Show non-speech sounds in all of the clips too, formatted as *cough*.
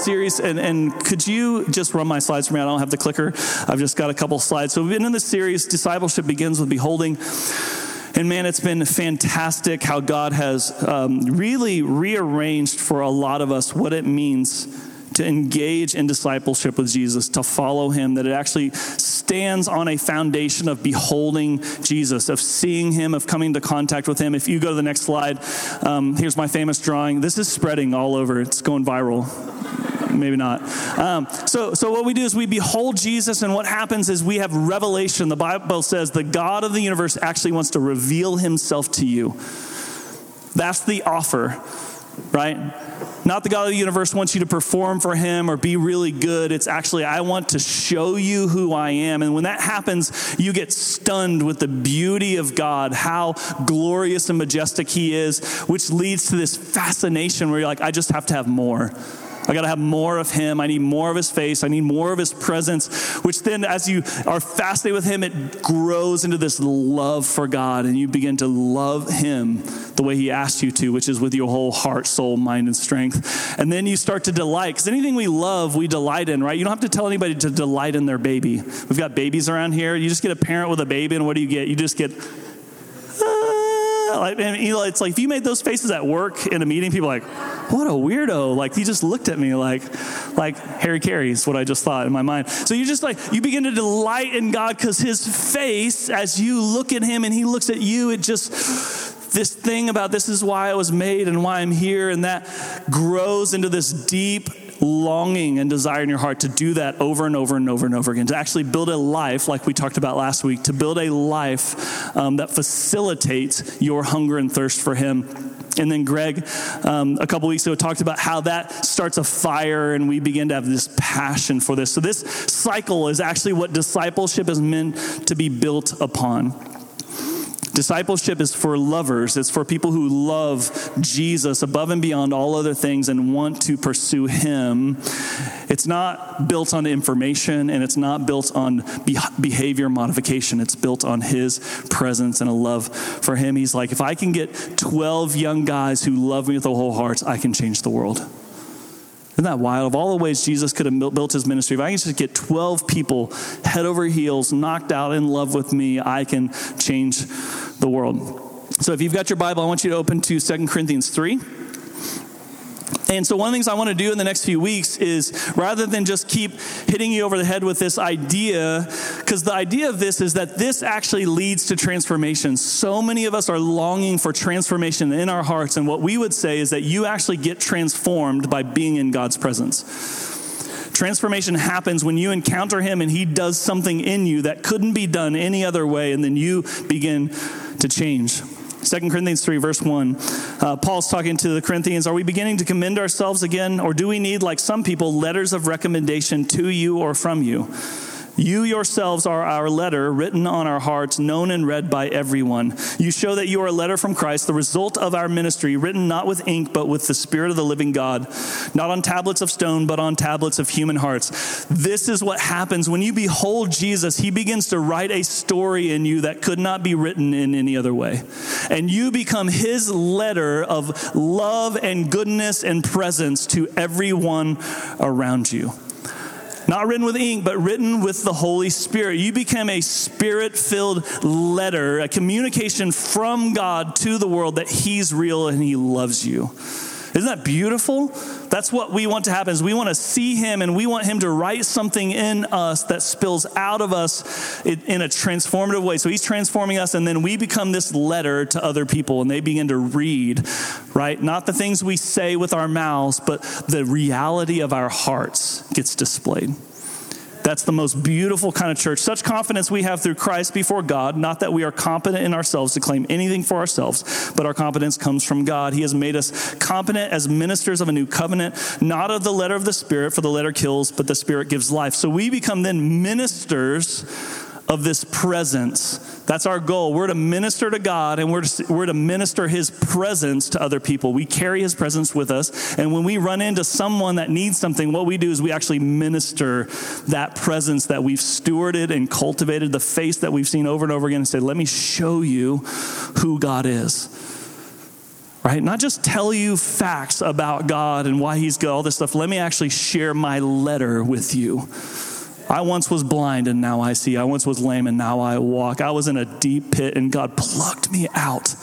Series, and, and could you just run my slides for me? I don't have the clicker. I've just got a couple slides. So we've been in this series. Discipleship begins with beholding. And man, it's been fantastic how God has um, really rearranged for a lot of us what it means to engage in discipleship with Jesus, to follow him, that it actually stands on a foundation of beholding Jesus, of seeing him, of coming into contact with him. If you go to the next slide, um, here's my famous drawing. This is spreading all over, it's going viral maybe not. Um, so, so what we do is we behold Jesus, and what happens is we have revelation. The Bible says the God of the universe actually wants to reveal Himself to you. That's the offer, right? Not the God of the universe wants you to perform for Him or be really good. It's actually I want to show you who I am, and when that happens, you get stunned with the beauty of God, how glorious and majestic He is, which leads to this fascination where you're like, I just have to have more. I got to have more of him. I need more of his face. I need more of his presence, which then, as you are fascinated with him, it grows into this love for God, and you begin to love him the way he asked you to, which is with your whole heart, soul, mind, and strength. And then you start to delight, because anything we love, we delight in, right? You don't have to tell anybody to delight in their baby. We've got babies around here. You just get a parent with a baby, and what do you get? You just get you know, it's like if you made those faces at work in a meeting, people are like, what a weirdo. Like he just looked at me like, like Harry Carey is what I just thought in my mind. So you just like, you begin to delight in God because his face, as you look at him and he looks at you, it just, this thing about this is why I was made and why I'm here, and that grows into this deep longing and desire in your heart to do that over and over and over and over again, to actually build a life, like we talked about last week, to build a life um, that facilitates your hunger and thirst for Him. And then Greg, um, a couple weeks ago, talked about how that starts a fire and we begin to have this passion for this. So, this cycle is actually what discipleship is meant to be built upon. Discipleship is for lovers. It's for people who love Jesus above and beyond all other things and want to pursue Him. It's not built on information and it's not built on behavior modification. It's built on His presence and a love for Him. He's like, if I can get 12 young guys who love me with their whole hearts, I can change the world. Isn't that wild? Of all the ways Jesus could have built his ministry, if I can just get 12 people head over heels, knocked out in love with me, I can change the world. So if you've got your Bible, I want you to open to 2 Corinthians 3. And so, one of the things I want to do in the next few weeks is rather than just keep hitting you over the head with this idea, because the idea of this is that this actually leads to transformation. So many of us are longing for transformation in our hearts. And what we would say is that you actually get transformed by being in God's presence. Transformation happens when you encounter Him and He does something in you that couldn't be done any other way, and then you begin to change. 2 Corinthians 3, verse 1. Uh, Paul's talking to the Corinthians Are we beginning to commend ourselves again, or do we need, like some people, letters of recommendation to you or from you? You yourselves are our letter written on our hearts, known and read by everyone. You show that you are a letter from Christ, the result of our ministry, written not with ink, but with the Spirit of the living God, not on tablets of stone, but on tablets of human hearts. This is what happens when you behold Jesus. He begins to write a story in you that could not be written in any other way. And you become his letter of love and goodness and presence to everyone around you. Not written with ink, but written with the Holy Spirit. You become a spirit filled letter, a communication from God to the world that He's real and He loves you. Isn't that beautiful? That's what we want to happen is we want to see him and we want him to write something in us that spills out of us in a transformative way. So he's transforming us and then we become this letter to other people and they begin to read, right? Not the things we say with our mouths, but the reality of our hearts gets displayed. That's the most beautiful kind of church. Such confidence we have through Christ before God, not that we are competent in ourselves to claim anything for ourselves, but our competence comes from God. He has made us competent as ministers of a new covenant, not of the letter of the Spirit, for the letter kills, but the Spirit gives life. So we become then ministers of this presence. That's our goal. We're to minister to God and we're to, we're to minister His presence to other people. We carry His presence with us. And when we run into someone that needs something, what we do is we actually minister that presence that we've stewarded and cultivated, the face that we've seen over and over again, and say, Let me show you who God is right? Not just tell you facts about God and why He's good, all this stuff. Let me actually share my letter with you. I once was blind and now I see. I once was lame and now I walk. I was in a deep pit and God plucked me out.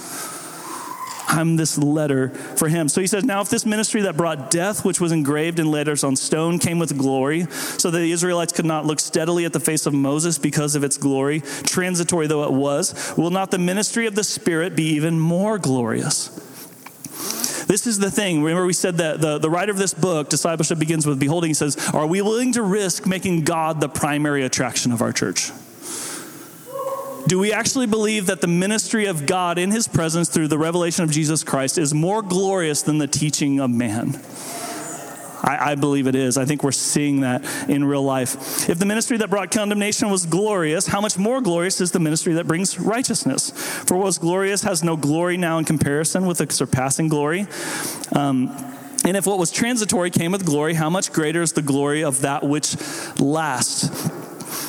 I'm this letter for him. So he says, Now, if this ministry that brought death, which was engraved in letters on stone, came with glory, so that the Israelites could not look steadily at the face of Moses because of its glory, transitory though it was, will not the ministry of the Spirit be even more glorious? This is the thing. Remember, we said that the, the writer of this book, Discipleship Begins with Beholding, says, Are we willing to risk making God the primary attraction of our church? Do we actually believe that the ministry of God in his presence through the revelation of Jesus Christ is more glorious than the teaching of man? I, I, believe it is. I think we're seeing that in real life. If the ministry that brought condemnation was glorious, how much more glorious is the ministry that brings righteousness? For what was glorious has no glory now in comparison with the surpassing glory. Um, and if what was transitory came with glory, how much greater is the glory of that which lasts?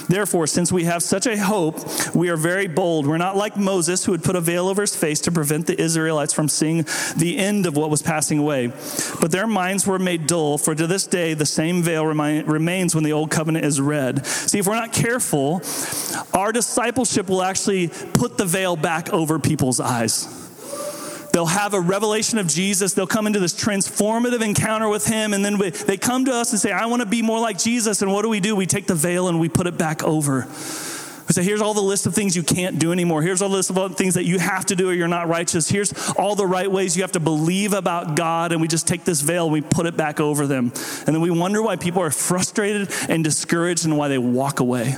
Therefore, since we have such a hope, we are very bold. We're not like Moses, who would put a veil over his face to prevent the Israelites from seeing the end of what was passing away. But their minds were made dull, for to this day the same veil remains when the old covenant is read. See, if we're not careful, our discipleship will actually put the veil back over people's eyes. They'll have a revelation of Jesus. They'll come into this transformative encounter with Him. And then we, they come to us and say, I want to be more like Jesus. And what do we do? We take the veil and we put it back over. We say, here's all the list of things you can't do anymore. Here's all the list of things that you have to do or you're not righteous. Here's all the right ways you have to believe about God. And we just take this veil and we put it back over them. And then we wonder why people are frustrated and discouraged and why they walk away.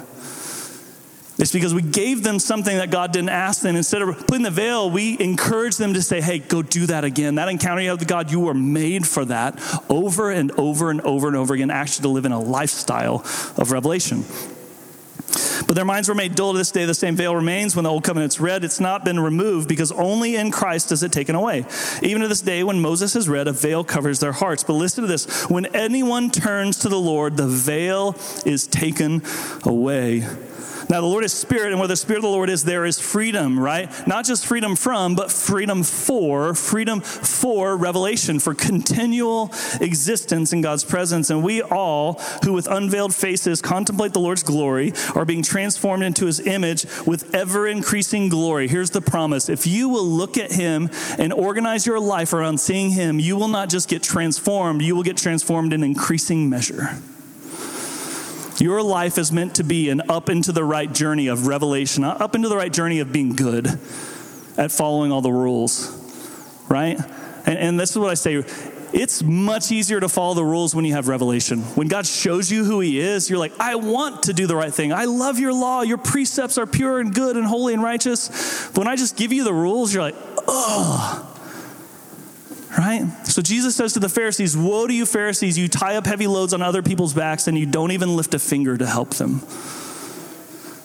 It's because we gave them something that God didn't ask them. Instead of putting the veil, we encourage them to say, hey, go do that again. That encounter you have with God, you were made for that over and over and over and over again, actually to live in a lifestyle of revelation. But their minds were made dull to this day. The same veil remains when the old covenant's read. It's not been removed because only in Christ is it taken away. Even to this day, when Moses is read, a veil covers their hearts. But listen to this when anyone turns to the Lord, the veil is taken away. Now, the Lord is spirit, and where the spirit of the Lord is, there is freedom, right? Not just freedom from, but freedom for, freedom for revelation, for continual existence in God's presence. And we all, who with unveiled faces contemplate the Lord's glory, are being transformed into his image with ever increasing glory. Here's the promise if you will look at him and organize your life around seeing him, you will not just get transformed, you will get transformed in increasing measure. Your life is meant to be an up into the right journey of revelation, up into the right journey of being good at following all the rules, right? And, and this is what I say it's much easier to follow the rules when you have revelation. When God shows you who He is, you're like, I want to do the right thing. I love your law. Your precepts are pure and good and holy and righteous. But when I just give you the rules, you're like, oh, right? So Jesus says to the Pharisees, Woe to you, Pharisees! You tie up heavy loads on other people's backs and you don't even lift a finger to help them.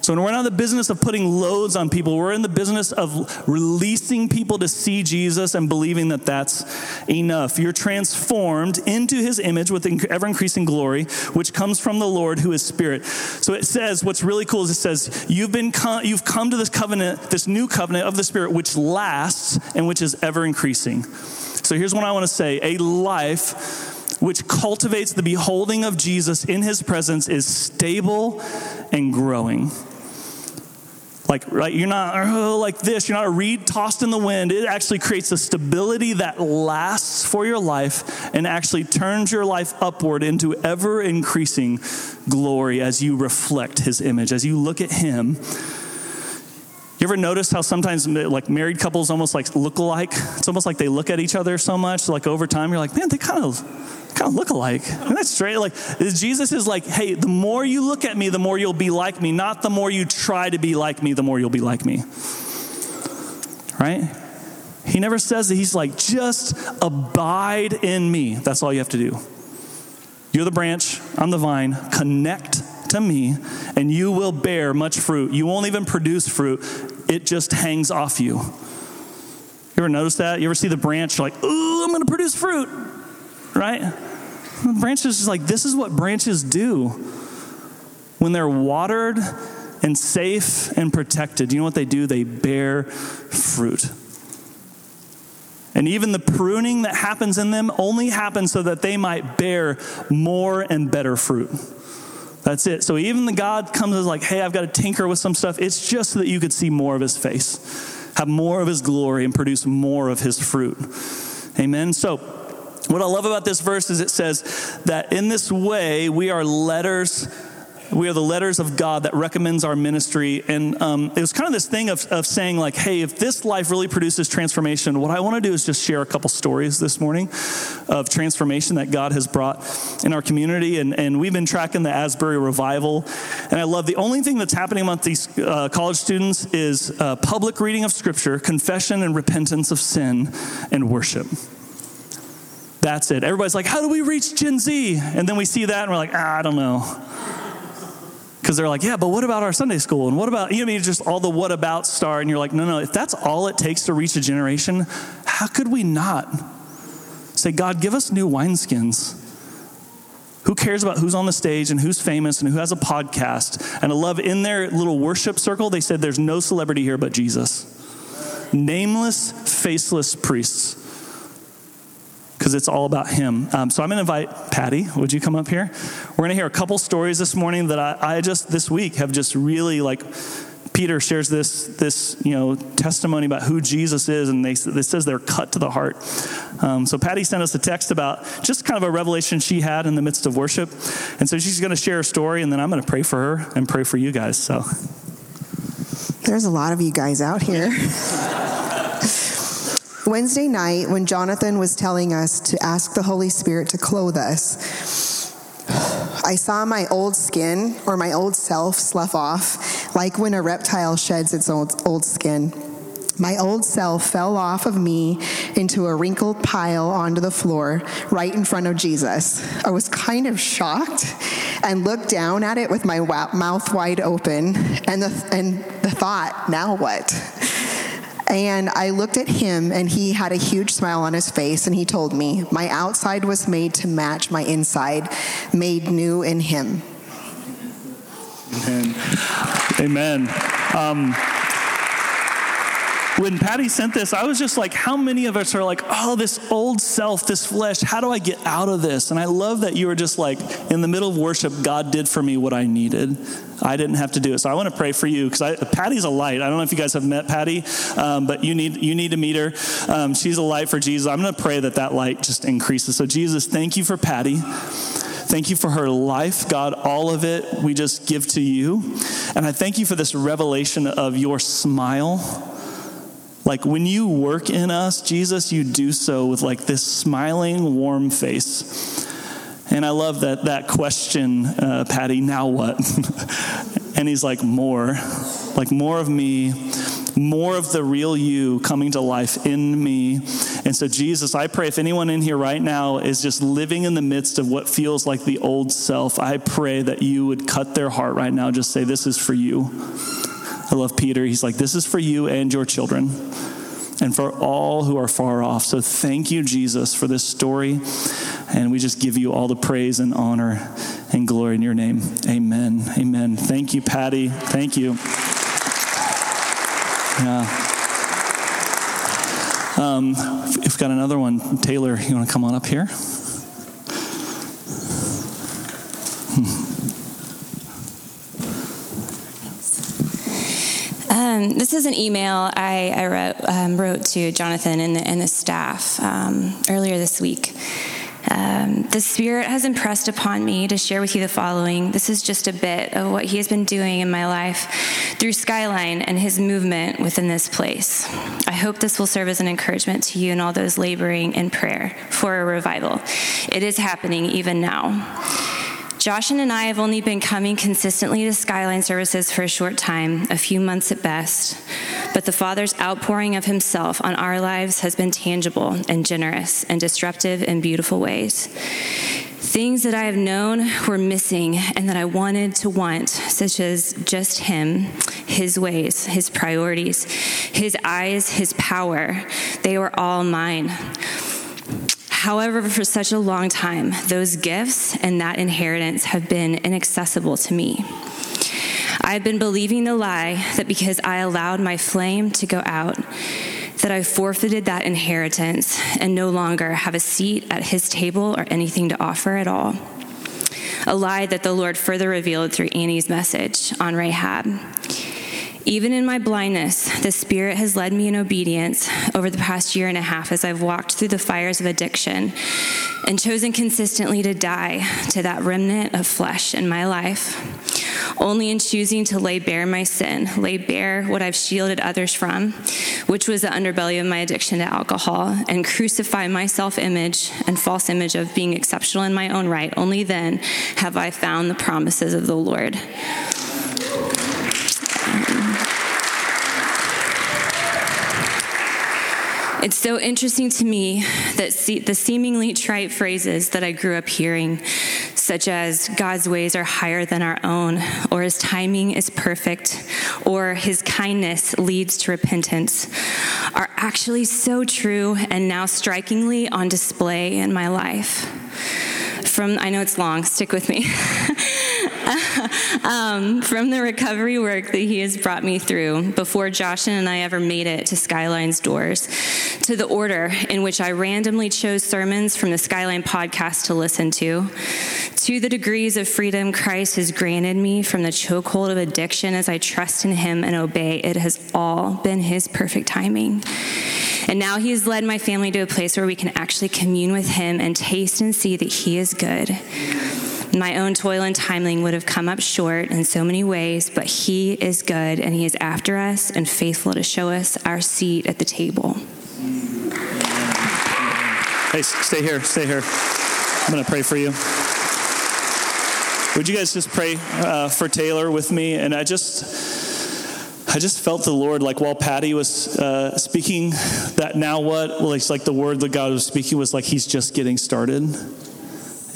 So, we're not in the business of putting loads on people. We're in the business of releasing people to see Jesus and believing that that's enough. You're transformed into his image with ever increasing glory, which comes from the Lord who is spirit. So it says, what's really cool is it says, you've, been you've come to this covenant, this new covenant of the spirit, which lasts and which is ever increasing. So here's what I want to say a life which cultivates the beholding of Jesus in his presence is stable and growing. Like, right, you're not oh, like this, you're not a reed tossed in the wind. It actually creates a stability that lasts for your life and actually turns your life upward into ever increasing glory as you reflect his image, as you look at him you ever notice how sometimes like married couples almost like look alike? It's almost like they look at each other so much. Like over time, you're like, man, they kind of kind of look alike. And that's straight. Like Jesus is like, hey, the more you look at me, the more you'll be like me. Not the more you try to be like me, the more you'll be like me. Right? He never says that he's like, just abide in me. That's all you have to do. You're the branch, I'm the vine. Connect to me, and you will bear much fruit. You won't even produce fruit, it just hangs off you. You ever notice that? You ever see the branch, like, ooh, I'm gonna produce fruit, right? The branch is just like, this is what branches do. When they're watered and safe and protected, you know what they do? They bear fruit. And even the pruning that happens in them only happens so that they might bear more and better fruit. That's it. So even the God comes as like, hey, I've got to tinker with some stuff. It's just so that you could see more of his face, have more of his glory, and produce more of his fruit. Amen. So what I love about this verse is it says that in this way we are letters we are the letters of God that recommends our ministry. And um, it was kind of this thing of, of saying, like, hey, if this life really produces transformation, what I want to do is just share a couple stories this morning of transformation that God has brought in our community. And, and we've been tracking the Asbury revival. And I love the only thing that's happening among these uh, college students is uh, public reading of scripture, confession and repentance of sin, and worship. That's it. Everybody's like, how do we reach Gen Z? And then we see that and we're like, ah, I don't know because they're like, yeah, but what about our Sunday school? And what about, you know, I mean, just all the what about star. And you're like, no, no, if that's all it takes to reach a generation, how could we not say, God, give us new wineskins? Who cares about who's on the stage and who's famous and who has a podcast? And I love in their little worship circle, they said, there's no celebrity here but Jesus. Nameless, faceless priests because it's all about him. Um, so I'm going to invite Patty. Would you come up here? We're going to hear a couple stories this morning that I, I just this week have just really like. Peter shares this this you know testimony about who Jesus is, and they this says they're cut to the heart. Um, so Patty sent us a text about just kind of a revelation she had in the midst of worship, and so she's going to share a story, and then I'm going to pray for her and pray for you guys. So there's a lot of you guys out here. *laughs* Wednesday night, when Jonathan was telling us to ask the Holy Spirit to clothe us, I saw my old skin or my old self slough off, like when a reptile sheds its old, old skin. My old self fell off of me into a wrinkled pile onto the floor right in front of Jesus. I was kind of shocked and looked down at it with my mouth wide open and the, and the thought, now what? And I looked at him, and he had a huge smile on his face, and he told me, My outside was made to match my inside, made new in him. Amen. Amen. Um, when Patty sent this, I was just like, how many of us are like, oh, this old self, this flesh, how do I get out of this? And I love that you were just like, in the middle of worship, God did for me what I needed. I didn't have to do it. So I want to pray for you because Patty's a light. I don't know if you guys have met Patty, um, but you need, you need to meet her. Um, she's a light for Jesus. I'm going to pray that that light just increases. So, Jesus, thank you for Patty. Thank you for her life, God. All of it we just give to you. And I thank you for this revelation of your smile like when you work in us, Jesus, you do so with like this smiling, warm face. And I love that that question, uh, Patty, now what? *laughs* and he's like, more, like more of me, more of the real you coming to life in me. And so, Jesus, I pray if anyone in here right now is just living in the midst of what feels like the old self, I pray that you would cut their heart right now. Just say, This is for you. I love Peter. He's like, This is for you and your children and for all who are far off. So thank you, Jesus, for this story. And we just give you all the praise and honor and glory in your name. Amen. Amen. Thank you, Patty. Thank you. Yeah. Um, we've got another one. Taylor, you want to come on up here? This is an email I, I wrote, um, wrote, to Jonathan and the, and the staff um, earlier this week. Um, the Spirit has impressed upon me to share with you the following. This is just a bit of what He has been doing in my life through Skyline and His movement within this place. I hope this will serve as an encouragement to you and all those laboring in prayer for a revival. It is happening even now. Josh and I have only been coming consistently to Skyline services for a short time, a few months at best, but the Father's outpouring of Himself on our lives has been tangible and generous and disruptive in beautiful ways. Things that I have known were missing and that I wanted to want, such as just Him, His ways, His priorities, His eyes, His power, they were all mine. However, for such a long time, those gifts and that inheritance have been inaccessible to me. I've been believing the lie that because I allowed my flame to go out, that I forfeited that inheritance and no longer have a seat at his table or anything to offer at all. A lie that the Lord further revealed through Annie's message on Rahab. Even in my blindness, the Spirit has led me in obedience over the past year and a half as I've walked through the fires of addiction and chosen consistently to die to that remnant of flesh in my life. Only in choosing to lay bare my sin, lay bare what I've shielded others from, which was the underbelly of my addiction to alcohol, and crucify my self image and false image of being exceptional in my own right, only then have I found the promises of the Lord. It's so interesting to me that the seemingly trite phrases that I grew up hearing, such as God's ways are higher than our own, or His timing is perfect, or His kindness leads to repentance, are actually so true and now strikingly on display in my life. From, I know it's long, stick with me. *laughs* *laughs* um, from the recovery work that he has brought me through before Josh and I ever made it to Skyline's doors, to the order in which I randomly chose sermons from the Skyline podcast to listen to, to the degrees of freedom Christ has granted me from the chokehold of addiction as I trust in him and obey. It has all been his perfect timing. And now he has led my family to a place where we can actually commune with him and taste and see that he is good. My own toil and timing would have come up short in so many ways, but He is good and He is after us and faithful to show us our seat at the table. Hey, stay here, stay here. I'm going to pray for you. Would you guys just pray uh, for Taylor with me? And I just, I just felt the Lord, like while Patty was uh, speaking, that now what? Well, it's like the word that God was speaking was like He's just getting started.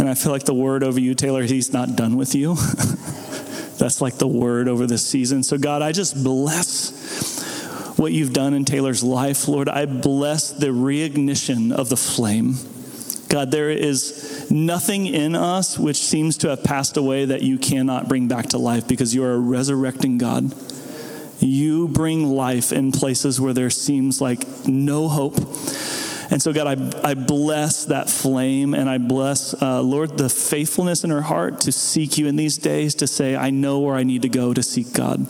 I feel like the word over you, Taylor, he's not done with you. *laughs* That's like the word over this season. So, God, I just bless what you've done in Taylor's life. Lord, I bless the reignition of the flame. God, there is nothing in us which seems to have passed away that you cannot bring back to life because you are a resurrecting God. You bring life in places where there seems like no hope. And so, God, I, I bless that flame and I bless, uh, Lord, the faithfulness in her heart to seek you in these days, to say, I know where I need to go to seek God.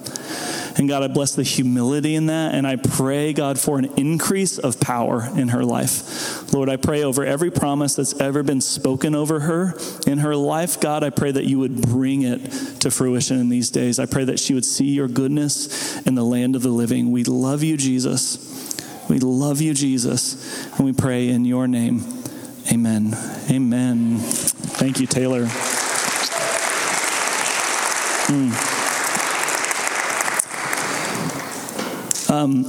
And God, I bless the humility in that. And I pray, God, for an increase of power in her life. Lord, I pray over every promise that's ever been spoken over her in her life. God, I pray that you would bring it to fruition in these days. I pray that she would see your goodness in the land of the living. We love you, Jesus. We love you, Jesus, and we pray in your name. Amen. Amen. Thank you, Taylor. Mm. Um,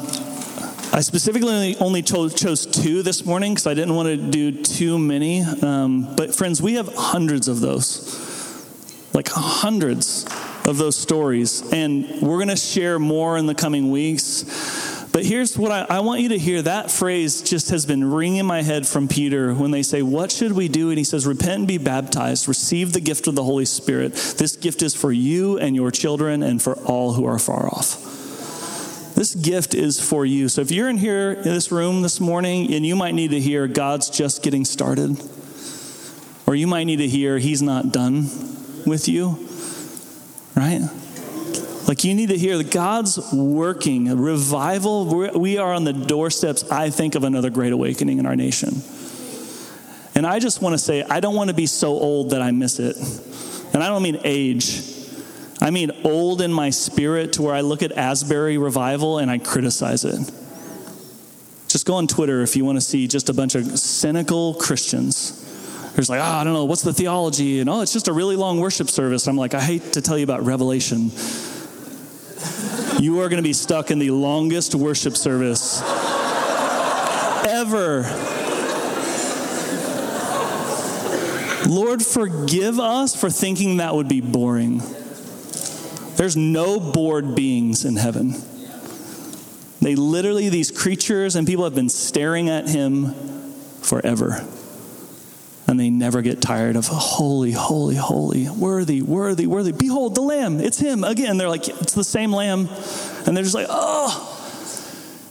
I specifically only chose, chose two this morning because I didn't want to do too many. Um, but, friends, we have hundreds of those. Like hundreds of those stories. And we're going to share more in the coming weeks. But here's what I, I, want you to hear that phrase just has been ringing in my head from Peter when they say, What should we do? And he says, Repent and be baptized, receive the gift of the Holy Spirit. This gift is for you and your children and for all who are far off. This gift is for you. So if you're in here in this room this morning and you might need to hear God's just getting started, or you might need to hear He's not done with you, right? Like you need to hear that God's working, revival. We are on the doorsteps, I think, of another great awakening in our nation. And I just want to say, I don't want to be so old that I miss it. And I don't mean age. I mean old in my spirit to where I look at Asbury Revival and I criticize it. Just go on Twitter if you want to see just a bunch of cynical Christians. There's like, oh, I don't know, what's the theology? And oh, it's just a really long worship service. I'm like, I hate to tell you about Revelation. You are going to be stuck in the longest worship service ever. Lord, forgive us for thinking that would be boring. There's no bored beings in heaven. They literally, these creatures and people have been staring at him forever. And they never get tired of holy, holy, holy, worthy, worthy, worthy. Behold the Lamb, it's him. Again, they're like, it's the same Lamb. And they're just like, oh.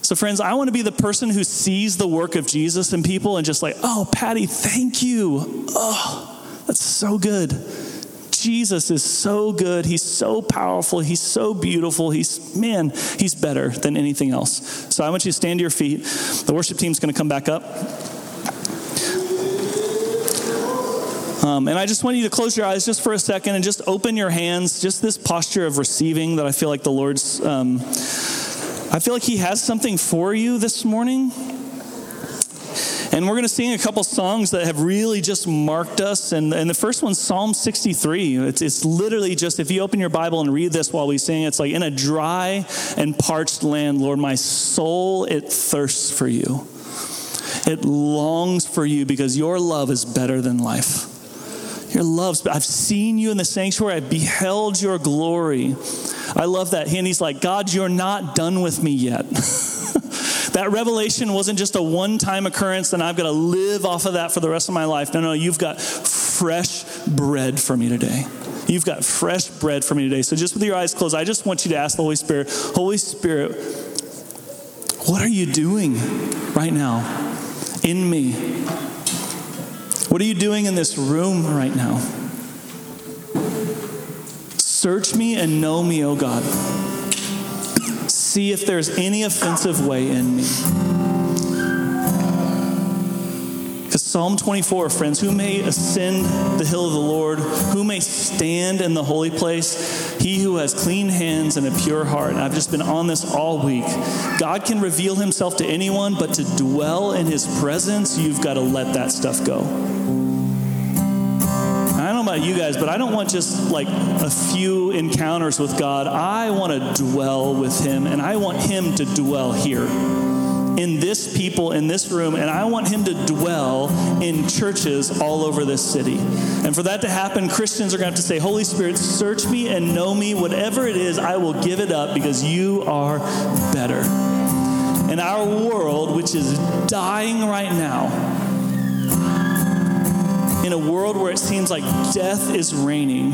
So, friends, I want to be the person who sees the work of Jesus in people and just like, oh, Patty, thank you. Oh, that's so good. Jesus is so good. He's so powerful. He's so beautiful. He's, man, he's better than anything else. So I want you to stand to your feet. The worship team's going to come back up. Um, and I just want you to close your eyes just for a second and just open your hands, just this posture of receiving that I feel like the Lord's, um, I feel like He has something for you this morning. And we're going to sing a couple songs that have really just marked us. And, and the first one's Psalm 63. It's, it's literally just, if you open your Bible and read this while we sing, it's like, in a dry and parched land, Lord, my soul, it thirsts for you. It longs for you because your love is better than life. Your love, I've seen you in the sanctuary. I've beheld your glory. I love that. And he's like, God, you're not done with me yet. *laughs* That revelation wasn't just a one time occurrence, and I've got to live off of that for the rest of my life. No, no, you've got fresh bread for me today. You've got fresh bread for me today. So, just with your eyes closed, I just want you to ask the Holy Spirit, Holy Spirit, what are you doing right now in me? What are you doing in this room right now? Search me and know me, O God see if there's any offensive way in me. Because Psalm 24, friends, who may ascend the hill of the Lord, who may stand in the holy place? He who has clean hands and a pure heart. And I've just been on this all week. God can reveal himself to anyone, but to dwell in his presence, you've got to let that stuff go about you guys, but I don't want just like a few encounters with God. I want to dwell with Him, and I want Him to dwell here in this people in this room, and I want him to dwell in churches all over this city. And for that to happen, Christians are going to have to say, Holy Spirit, search me and know me. Whatever it is, I will give it up because you are better. In our world, which is dying right now, in a world where it seems like death is reigning,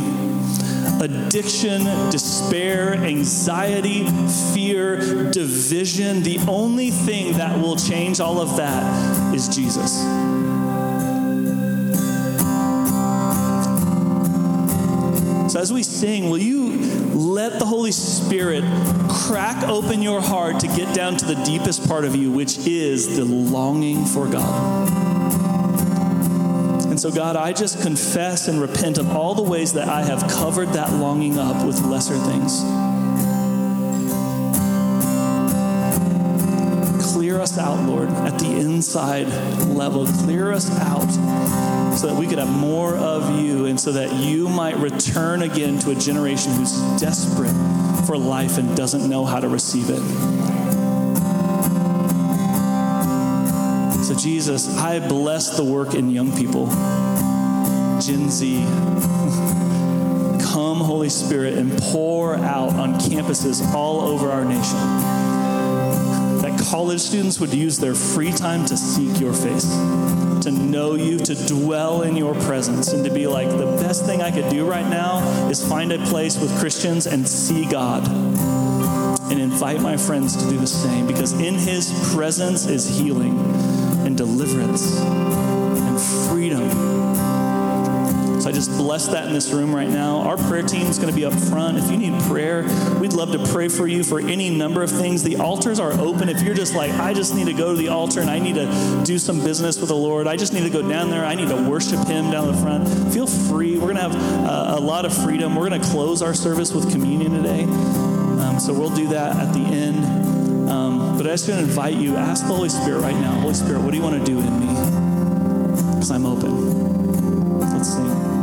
addiction, despair, anxiety, fear, division, the only thing that will change all of that is Jesus. So, as we sing, will you let the Holy Spirit crack open your heart to get down to the deepest part of you, which is the longing for God? And so, God, I just confess and repent of all the ways that I have covered that longing up with lesser things. Clear us out, Lord, at the inside level. Clear us out so that we could have more of you and so that you might return again to a generation who's desperate for life and doesn't know how to receive it. Jesus, I bless the work in young people, Gen Z. *laughs* Come, Holy Spirit, and pour out on campuses all over our nation. That college students would use their free time to seek your face, to know you, to dwell in your presence, and to be like, the best thing I could do right now is find a place with Christians and see God and invite my friends to do the same because in his presence is healing and deliverance and freedom. So I just bless that in this room right now. Our prayer team is going to be up front. If you need prayer, we'd love to pray for you for any number of things. The altars are open. If you're just like, I just need to go to the altar and I need to do some business with the Lord, I just need to go down there, I need to worship Him down the front, feel free. We're going to have uh, a lot of freedom. We're going to close our service with communion today. Um, so we'll do that at the end. But I just want to invite you, ask the Holy Spirit right now Holy Spirit, what do you want to do in me? Because I'm open. Let's sing.